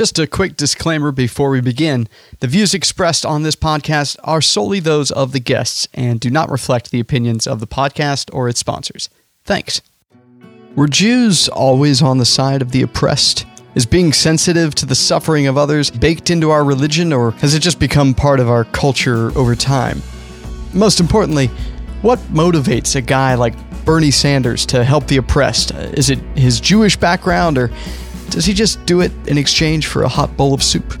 Just a quick disclaimer before we begin. The views expressed on this podcast are solely those of the guests and do not reflect the opinions of the podcast or its sponsors. Thanks. Were Jews always on the side of the oppressed? Is being sensitive to the suffering of others baked into our religion, or has it just become part of our culture over time? Most importantly, what motivates a guy like Bernie Sanders to help the oppressed? Is it his Jewish background, or does he just do it in exchange for a hot bowl of soup?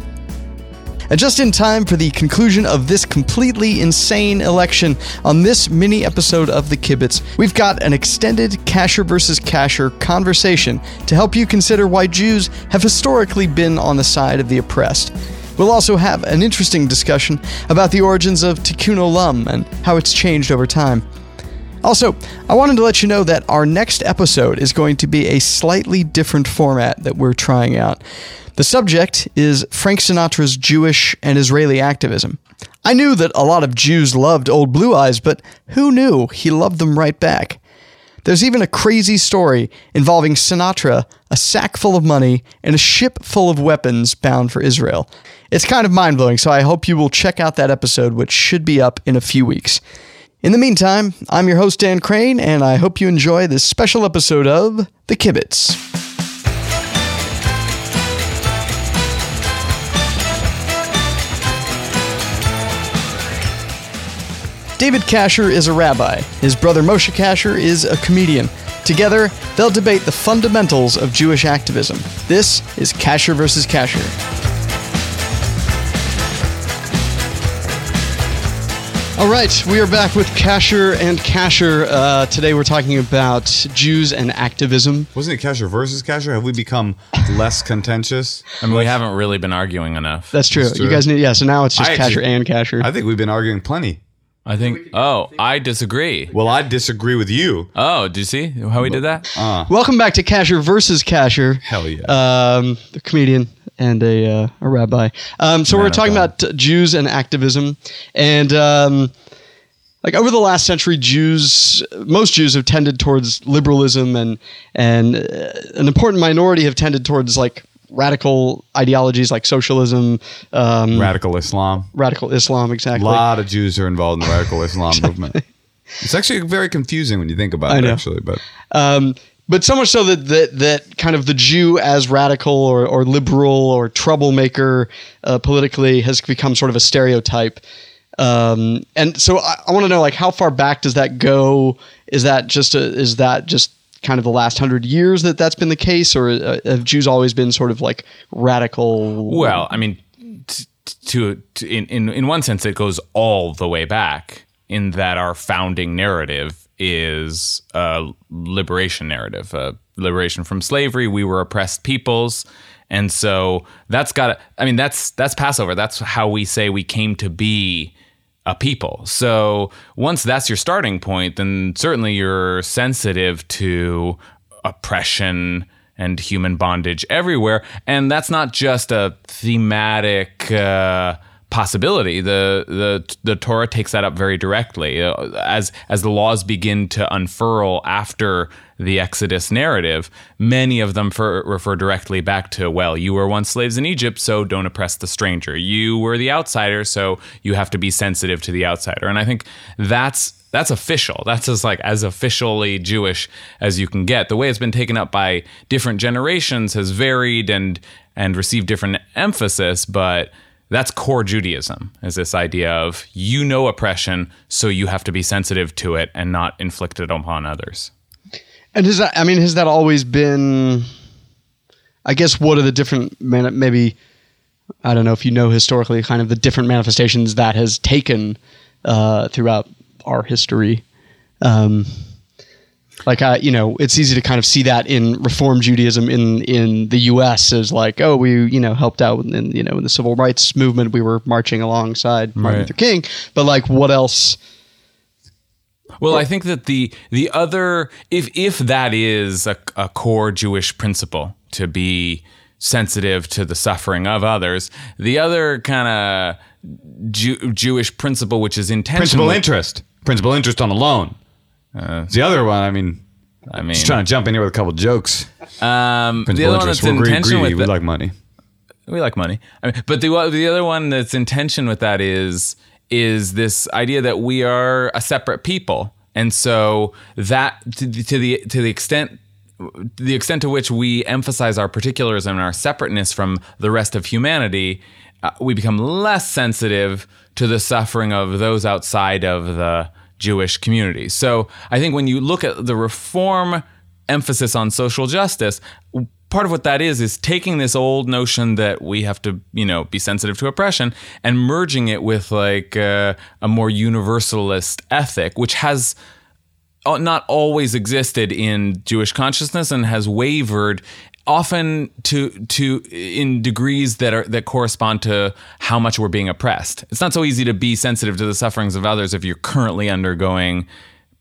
And just in time for the conclusion of this completely insane election, on this mini episode of The Kibitz, we've got an extended Kasher versus Kasher conversation to help you consider why Jews have historically been on the side of the oppressed. We'll also have an interesting discussion about the origins of Tikkun Olam and how it's changed over time. Also, I wanted to let you know that our next episode is going to be a slightly different format that we're trying out. The subject is Frank Sinatra's Jewish and Israeli activism. I knew that a lot of Jews loved Old Blue Eyes, but who knew he loved them right back? There's even a crazy story involving Sinatra, a sack full of money, and a ship full of weapons bound for Israel. It's kind of mind blowing, so I hope you will check out that episode, which should be up in a few weeks. In the meantime, I'm your host, Dan Crane, and I hope you enjoy this special episode of The Kibitz. David Kasher is a rabbi. His brother Moshe Kasher is a comedian. Together, they'll debate the fundamentals of Jewish activism. This is Kasher versus Kasher. All right, we are back with Kasher and Kasher. Uh, today we're talking about Jews and activism. Wasn't it Kasher versus Kasher? Have we become less contentious? I mean, we haven't really been arguing enough. That's true. That's true. You guys need, yeah, so now it's just I Kasher actually- and Kasher. I think we've been arguing plenty. I think. Oh, I disagree. Well, I disagree with you. Oh, do you see how we did that? Uh, Welcome back to Kasher versus Kasher. hell yeah. um, a comedian and a, uh, a rabbi. Um, so Man we're talking about Jews and activism, and um, like over the last century, Jews, most Jews have tended towards liberalism, and and uh, an important minority have tended towards like radical ideologies like socialism, um, radical Islam. radical Islam, Exactly. A lot of Jews are involved in the radical Islam movement. It's actually very confusing when you think about I it, know. actually. But Um, but so much so that, that that kind of the Jew as radical or, or liberal or troublemaker uh, politically has become sort of a stereotype. Um, and so I, I want to know like how far back does that go? Is that just a, is that just kind of the last hundred years that that's been the case, or uh, have Jews always been sort of like radical? Well, I mean, t- to, to in, in in one sense, it goes all the way back in that our founding narrative is a liberation narrative, a liberation from slavery. We were oppressed peoples. And so that's got I mean, that's, that's Passover. That's how we say we came to be a people. So once that's your starting point, then certainly you're sensitive to oppression and human bondage everywhere. And that's not just a thematic uh, possibility. The, the the Torah takes that up very directly Uh, as as the laws begin to unfurl after the Exodus narrative. Many of them for, refer directly back to well, you were once slaves in Egypt, so don't oppress the stranger. You were the outsider, so you have to be sensitive to the outsider. And I think that's that's official. That's as like as officially Jewish as you can get. The way it's been taken up by different generations has varied and and received different emphasis, but that's core Judaism is this idea of you know oppression, so you have to be sensitive to it and not inflict it upon others. And has that? I mean, has that always been? I guess what are the different maybe I don't know if you know historically kind of the different manifestations that has taken uh, throughout our history. Um, like I, you know, it's easy to kind of see that in Reform Judaism in in the U.S. as like, oh, we you know helped out in you know in the civil rights movement, we were marching alongside Martin Right. Luther King. But like, what else? Well, I think that the the other if if that is a, a core Jewish principle to be sensitive to the suffering of others, the other kind of Jew, Jewish principle, which is intentional, principal interest, principal interest on a loan. Uh, the other one, I mean, I mean, just trying to jump in here with a couple jokes. um, the other one that's We're greedy, with We the- like money. we like money. I mean, but the the other one that's in tension with that is is this idea that we are a separate people, and so that to, the- to the to the extent the extent to which we emphasize our particularism and our separateness from the rest of humanity, uh, we become less sensitive to the suffering of those outside of the Jewish community. So I think when you look at the reform emphasis on social justice, part of what that is is taking this old notion that we have to, you know, be sensitive to oppression and merging it with like uh, a more universalist ethic, which has uh, not always existed in Jewish consciousness and has wavered often to to in degrees that are that correspond to how much we're being oppressed. It's not so easy to be sensitive to the sufferings of others if you're currently undergoing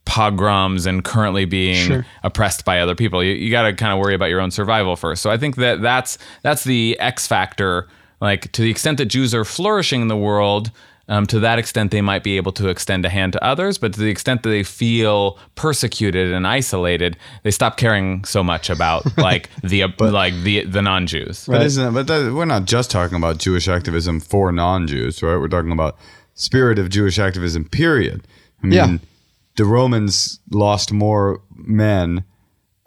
pogroms and currently being oppressed by other people. You, you got to kind of worry about your own survival first. So I think that that's that's the X factor. Like to the extent that Jews are flourishing in the world, um, to that extent they might be able to extend a hand to others. But to the extent that they feel persecuted and isolated, they stop caring so much about like the like the the non-Jews. But isn't it, but that, we're not just talking about Jewish activism for non-Jews, right? We're talking about spirit of Jewish activism. Period. I mean, Yeah. the Romans lost more men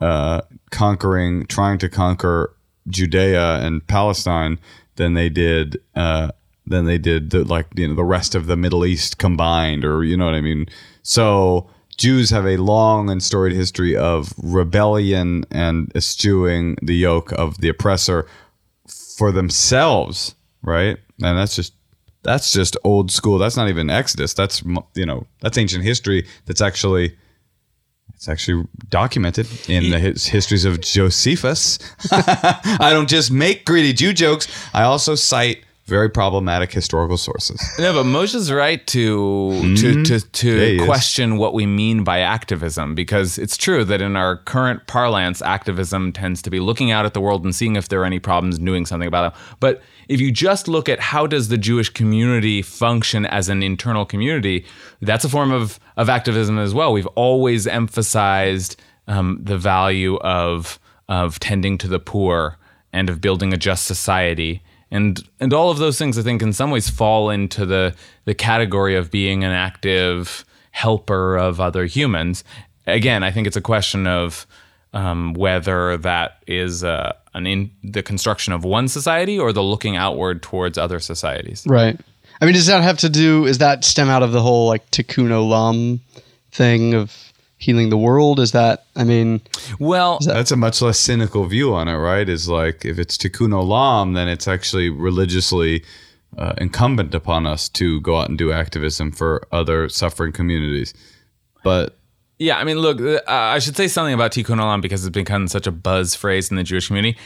uh, conquering, trying to conquer Judea and Palestine than they did uh, than they did the, like you know the rest of the Middle East combined, or you know what I mean. So Jews have a long and storied history of rebellion and eschewing the yoke of the oppressor for themselves, right? And that's just that's just old school. That's not even Exodus. That's you know that's ancient history. That's actually it's actually documented in the his, histories of Josephus. I don't just make greedy Jew jokes. I also cite very problematic historical sources. No, but Moshe's right to to to, to Yeah, he is. question what we mean by activism because it's true that in our current parlance, activism tends to be looking out at the world and seeing if there are any problems and doing something about them. But if you just look at how does the Jewish community function as an internal community, that's a form of of activism as well. We've always emphasized um, the value of of tending to the poor and of building a just society and and all of those things I think in some ways fall into the the category of being an active helper of other humans. Again, I think it's a question of um, whether that is uh, an in the construction of one society or the looking outward towards other societies. Right. I mean, does that have to do? Is that stem out of the whole like tikkun olam thing of healing the world? Is that? I mean, Well, That's a much less cynical view on it, right? Is like if it's tikkun olam, then it's actually religiously uh, incumbent upon us to go out and do activism for other suffering communities. But Yeah, I mean, look, uh, I should say something about Tikkun Olam because it's become such a buzz phrase in the Jewish community.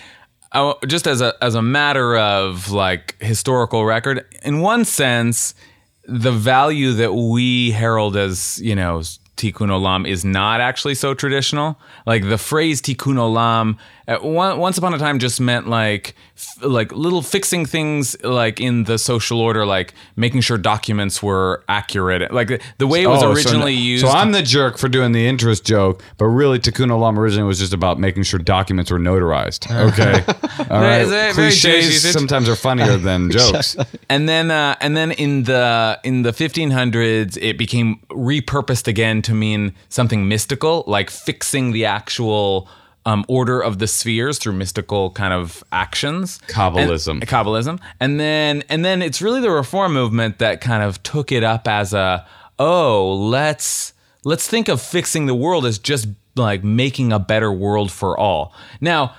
Uh, just as a as a matter of like historical record, in one sense, the value that we herald as you know Tikkun Olam is not actually so traditional. Like the phrase Tikkun Olam, uh, at one, once upon a time, just meant like f- like little fixing things like in the social order, like making sure documents were accurate. Like the way it was Oh, so originally no- used. So I'm the jerk for doing the interest joke, but really Tikkun Olam originally was just about making sure documents were notarized. Okay, all right. Very- very Jewish Cliches usage. sometimes are funnier than jokes. and then uh, and then in the in the 1500s it became repurposed again to mean something mystical like fixing the actual um, order of the spheres through mystical kind of actions Kabbalism. and, kabbalism and then and then it's really the reform movement that kind of took it up as a oh let's let's think of fixing the world as just like making a better world for all now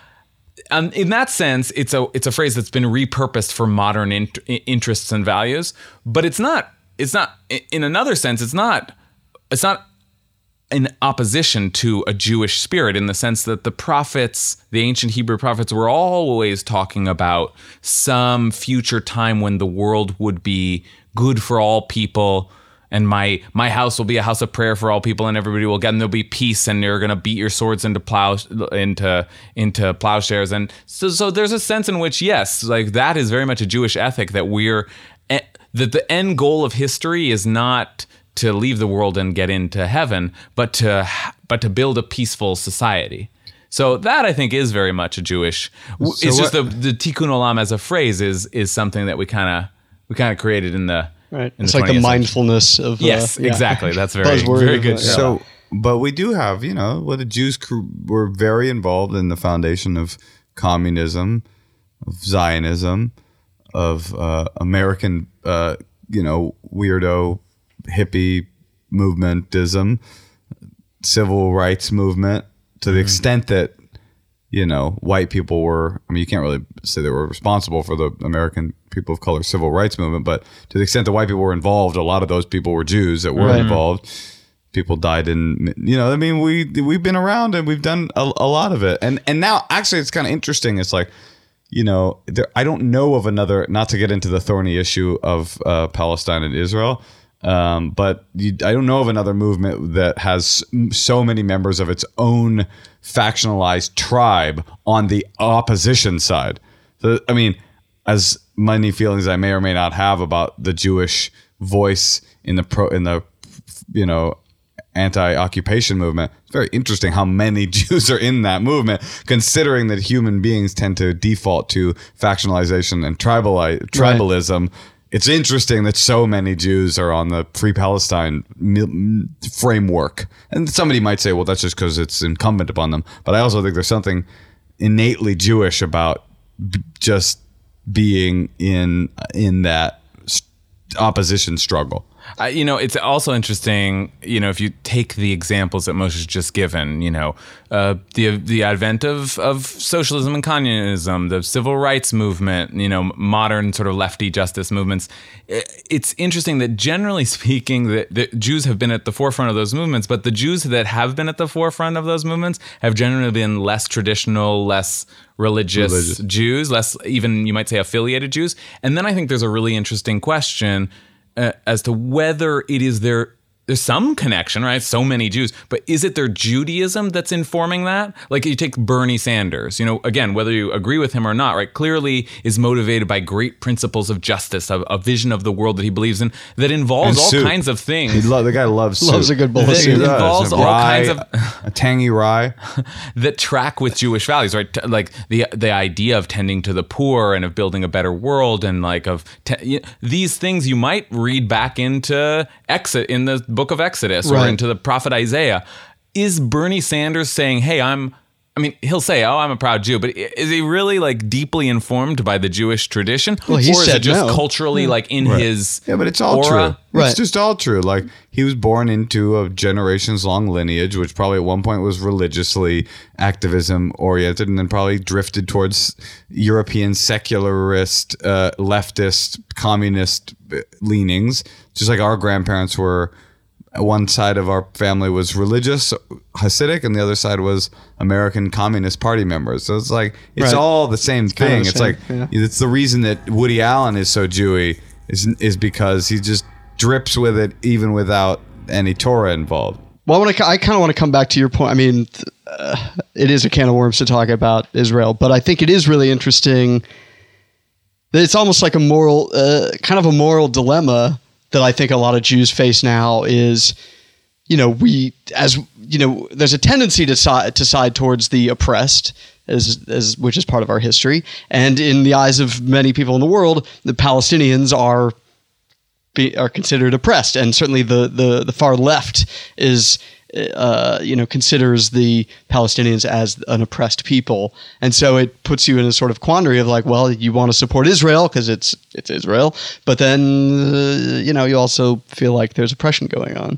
um, in that sense, it's a it's a phrase that's been repurposed for modern int- interests and values. But it's not. It's not. In another sense, it's not. It's not in opposition to a Jewish spirit in the sense that the prophets, the ancient Hebrew prophets, were always talking about some future time when the world would be good for all people. And my my house will be a house of prayer for all people, and everybody will get, and there'll be peace, and you're gonna beat your swords into plow into into plowshares, and so so there's a sense in which yes, like that is very much a Jewish ethic that we're eh, that the end goal of history is not to leave the world and get into heaven, but to but to build a peaceful society. So that I think is very much a Jewish. w So it's just the what- the tikkun olam as a phrase is is something that we kind of we kind of created in the Right. in It's the like the 20th century. mindfulness of. uh, Yes, yeah. exactly. That's very very good. uh, show. So, but we do have, you know, what the Jews were very involved in the foundation of communism, of Zionism, of uh, American, uh, you know, weirdo hippie movementism, civil rights movement, to the extent that you know white people were. I mean, you can't really say they were responsible for the American people of color civil rights movement, but to the extent that white people were involved, a lot of those people were Jews that were Right. involved. People died in, you know, I mean, we we've been around and we've done a, a lot of it, and and now actually it's kind of interesting. It's like you know, there, I don't know of another, not to get into the thorny issue of uh, Palestine and Israel, um, but you, I don't know of another movement that has so many members of its own factionalized tribe on the opposition side. So, I mean, as many feelings I may or may not have about the Jewish voice in the pro, in the, you know, anti-occupation movement. It's very interesting how many Jews are in that movement, considering that human beings tend to default to factionalization and tribali- tribalism. It's interesting that so many Jews are on the Free Palestine framework. And somebody might say, well, that's just because it's incumbent upon them. But I also think there's something innately Jewish about b- just being in in that s- opposition struggle. Uh, you know, it's also interesting. You know, if you take the examples that Moshe's just given, you know, uh, the the advent of of socialism and communism, the civil rights movement, you know, modern sort of lefty justice movements. i- It's interesting that generally speaking, that the Jews have been at the forefront of those movements, but the Jews that have been at the forefront of those movements have generally been less traditional, less religious, Religious. Jews, less even you might say affiliated Jews. And then I think there's a really interesting question uh, as to whether it is their there's some connection, right? So many Jews, but is it their Judaism that's informing that? Like you take Bernie Sanders, you know, again, whether you agree with him or not, right? Clearly is motivated by great principles of justice, a, a vision of the world that he believes in that involves And all soup. kinds of things. He lo- the guy loves Loves soup. a good bowl of soup. involves all rye, kinds of- a tangy rye. that track with Jewish values, right? Like the the idea of tending to the poor and of building a better world, and like of te- these things you might read back into Exit in the Book of Exodus or into the prophet Isaiah. Is Bernie Sanders saying, "Hey, I'm"? I mean, he'll say, "Oh, I'm a proud Jew," but is he really like deeply informed by the Jewish tradition, Well, he or is said it just no. culturally like in his? Yeah, but it's all aura? true. Right. It's just all true. Like he was born into a generations long lineage, which probably at one point was religiously activism oriented, and then probably drifted towards European secularist, uh, leftist, communist uh, leanings. Just like our grandparents were. One side of our family was religious, Hasidic, and the other side was American Communist Party members. So it's like it's Right. all the same kinda thing. the It's same, like yeah. it's the reason that Woody Allen is so Jewy is is because he just drips with it even without any Torah involved. Well, I, I kind of want to come back to your point. I mean, uh, it is a can of worms to talk about Israel, but I think it is really interesting that it's almost like a moral, uh, kind of a moral dilemma that I think a lot of Jews face now is, you know, we, as, you know, there's a tendency to side, to side towards the oppressed, as, as, which is part of our history. And in the eyes of many people in the world, the Palestinians are be, are considered oppressed, and certainly the the, the far left is. Uh, you know, considers the Palestinians as an oppressed people, and so it puts you in a sort of quandary of like, well, you want to support Israel because it's it's Israel, but then uh, you know you also feel like there's oppression going on.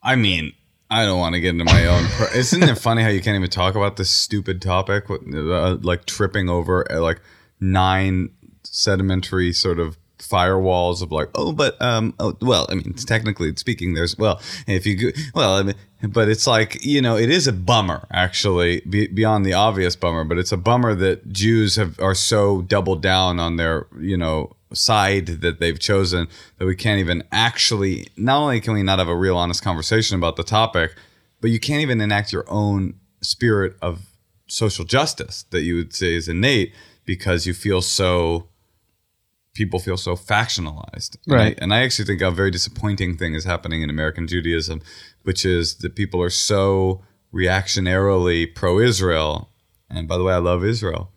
I mean, I don't want to get into my own. Per- Isn't it funny how you can't even talk about this stupid topic, uh, like tripping over uh, like nine sedimentary sort of firewalls of like, oh, but um, oh, well, I mean, technically speaking, there's well, if you go, well, I mean, but it's like you know, it is a bummer actually, be, beyond the obvious bummer, but it's a bummer that Jews have are so doubled down on their you know side that they've chosen that we can't even actually not only can we not have a real honest conversation about the topic but you can't even enact your own spirit of social justice that you would say is innate because you feel so people feel so factionalized And I- Right. and I, actually think a very disappointing thing is happening in american judaism which is that people are so reactionarily pro-Israel, and by the way, I love Israel,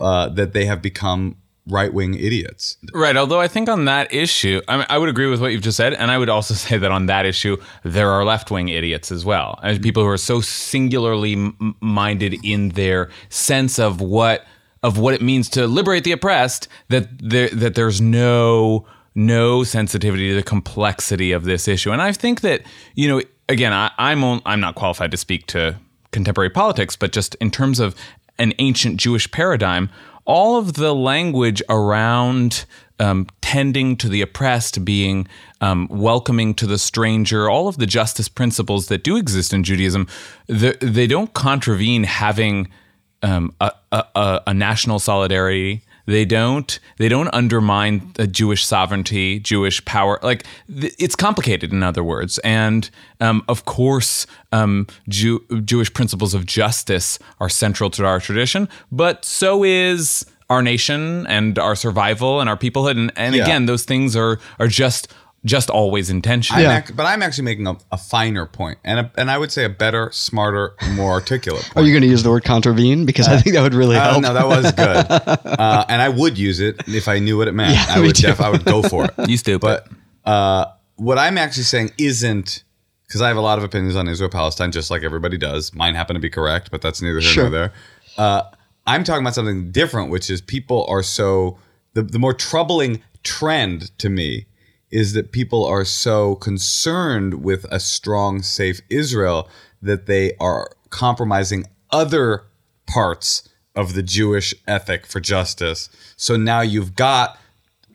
uh, that they have become right-wing idiots. Right. Although I think on that issue, I, mean, I would agree with what you've just said, and I would also say that on that issue, there are left wing idiots as well, as people who are so singularly m- minded in their sense of what of what it means to liberate the oppressed that there that there's no no sensitivity to the complexity of this issue. And I think that you know, again, I, I'm on, I'm not qualified to speak to contemporary politics, but just in terms of an ancient Jewish paradigm, all of the language around um, tending to the oppressed, being um, welcoming to the stranger, all of the justice principles that do exist in Judaism, they, they don't contravene having um, a, a, a national solidarity. They don't. They don't undermine Jewish sovereignty, Jewish power. Like th- it's complicated, in other words. And um, of course, um, Jew- Jewish principles of justice are central to our tradition, but so is our nation and our survival and our peoplehood. And, and Yeah. again, those things are are just just always intentional. I'm Yeah. but I'm actually making a, a finer point, and a, and I would say a better, smarter, more articulate Are you going to use the word contravene? Because I think that would really Uh, help. no, that was good, uh, and I would use it if I knew what it meant. Yeah, I me would, too. def- I would go for it. You stupid. But uh, what I'm actually saying isn't because I have a lot of opinions on Israel Palestine, just like everybody does. Mine happen to be correct, but that's neither here Sure. nor there. Uh, I'm talking about something different, which is people are so the, the more troubling trend to me is that people are so concerned with a strong, safe Israel that they are compromising other parts of the Jewish ethic for justice. So now you've got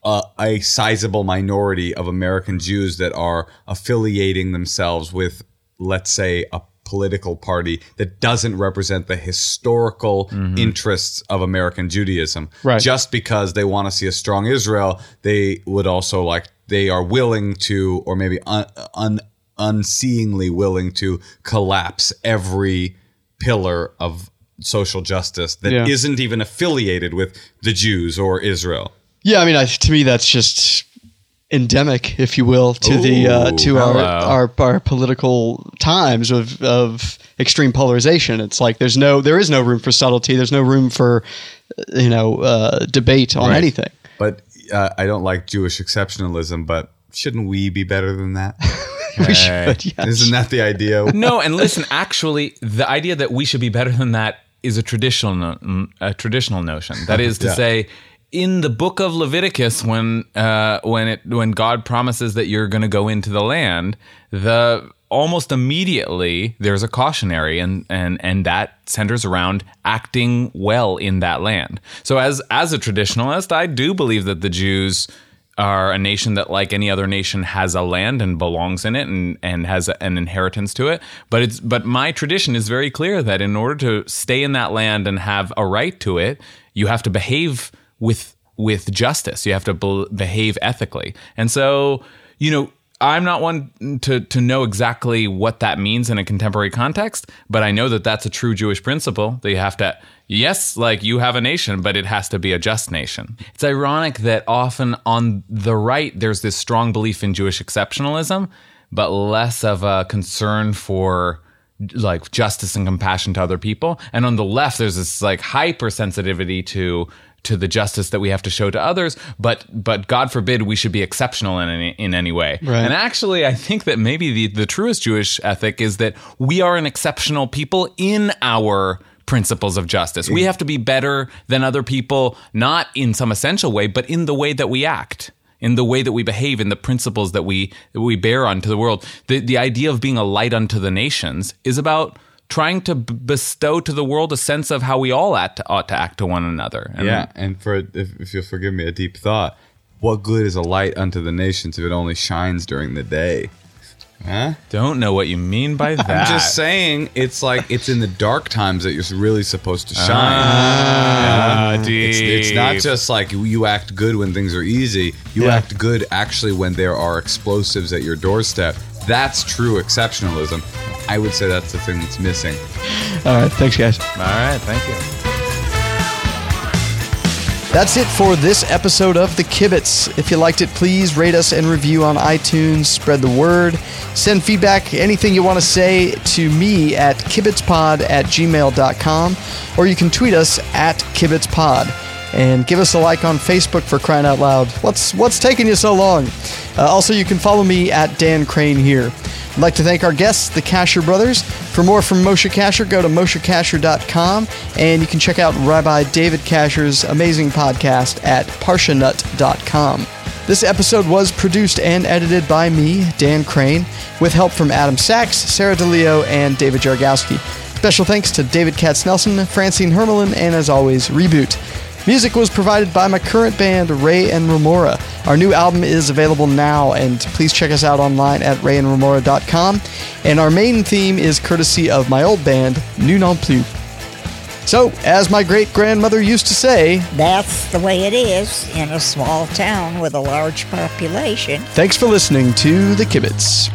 a, a sizable minority of American Jews that are affiliating themselves with, let's say, a political party that doesn't represent the historical mm-hmm. interests of American Judaism. Right. Just because they want to see a strong Israel, they would also like they are willing to, or maybe un, un, unseeingly willing to collapse every pillar of social justice that Yeah. not even affiliated with the Jews or Israel. Yeah, I mean, I, to me, that's just endemic, if you will, to the uh, to our, our our political times of of extreme polarization. It's like there's no there is no room for subtlety. There's no room for you know uh, debate on Right. anything. But uh, I don't like Jewish exceptionalism, but shouldn't we be better than that? We should, yes. Isn't that the idea? no, and listen, actually, the idea that we should be better than that is a traditional no- a traditional notion. That is to Yeah. say, in the book of Leviticus, when uh, when it when God promises that you're going to go into the land, the almost immediately there's a cautionary, and and and that centers around acting well in that land. So as as a traditionalist, I do believe that the Jews are a nation that, like any other nation, has a land and belongs in it and, and has an inheritance to it. But it's but my tradition is very clear that in order to stay in that land and have a right to it, you have to behave with with justice. You have to be- behave ethically. And so, you know, I'm not one to to know exactly what that means in a contemporary context, but I know that that's a true Jewish principle. That you have to yes, like you have a nation, but it has to be a just nation. It's ironic that often on the right there's this strong belief in Jewish exceptionalism, but less of a concern for like justice and compassion to other people. And on the left there's this like hypersensitivity to to the justice that we have to show to others, but but God forbid we should be exceptional in any in any way. Right. And actually, I think that maybe the the truest Jewish ethic is that we are an exceptional people in our principles of justice. We have to be better than other people, not in some essential way, but in the way that we act. In the way that we behave, in the principles that we that we bear onto the world, the the idea of being a light unto the nations is about trying to b- bestow to the world a sense of how we all act, ought to act to one another. And Yeah, and for if, if you'll forgive me, a deep thought. What good is a light unto the nations if it only shines during the day? Huh? Don't know what you mean by that. I'm just saying, it's like it's in the dark times that you're really supposed to shine. Ah, it's, it's not just like you act good when things are easy. You Yeah. act good actually when there are explosives at your doorstep. That's true exceptionalism. I would say that's the thing that's missing. All right, thanks, guys. All right, thank you. That's it for this episode of The Kibitz. If you liked it, please rate us and review on iTunes, spread the word, send feedback, anything you want to say to me at kibitzpod at gmail.com, or you can tweet us at kibitzpod. And give us a like on Facebook for crying out loud. What's what's taking you so long? Uh, also, you can follow me at Dan Crane here. I'd like to thank our guests, the Kasher brothers. For more from Moshe Kasher, go to moshekasher.com and you can check out Rabbi David Kasher's amazing podcast at parshanut.com. This episode was produced and edited by me, Dan Crane, with help from Adam Sachs, Sarah DeLeo, and David Jargowski. Special thanks to David Katz Nelson, Francine Hermelin, and as always, Reboot. Music was provided by my current band, Ray and Remora. Our new album is available now, and please check us out online at rayandremora.com. And our main theme is courtesy of my old band, Nu Non Plus. So, as my great grandmother used to say, That's the way it is in a small town with a large population. thanks for listening to The Kibitz.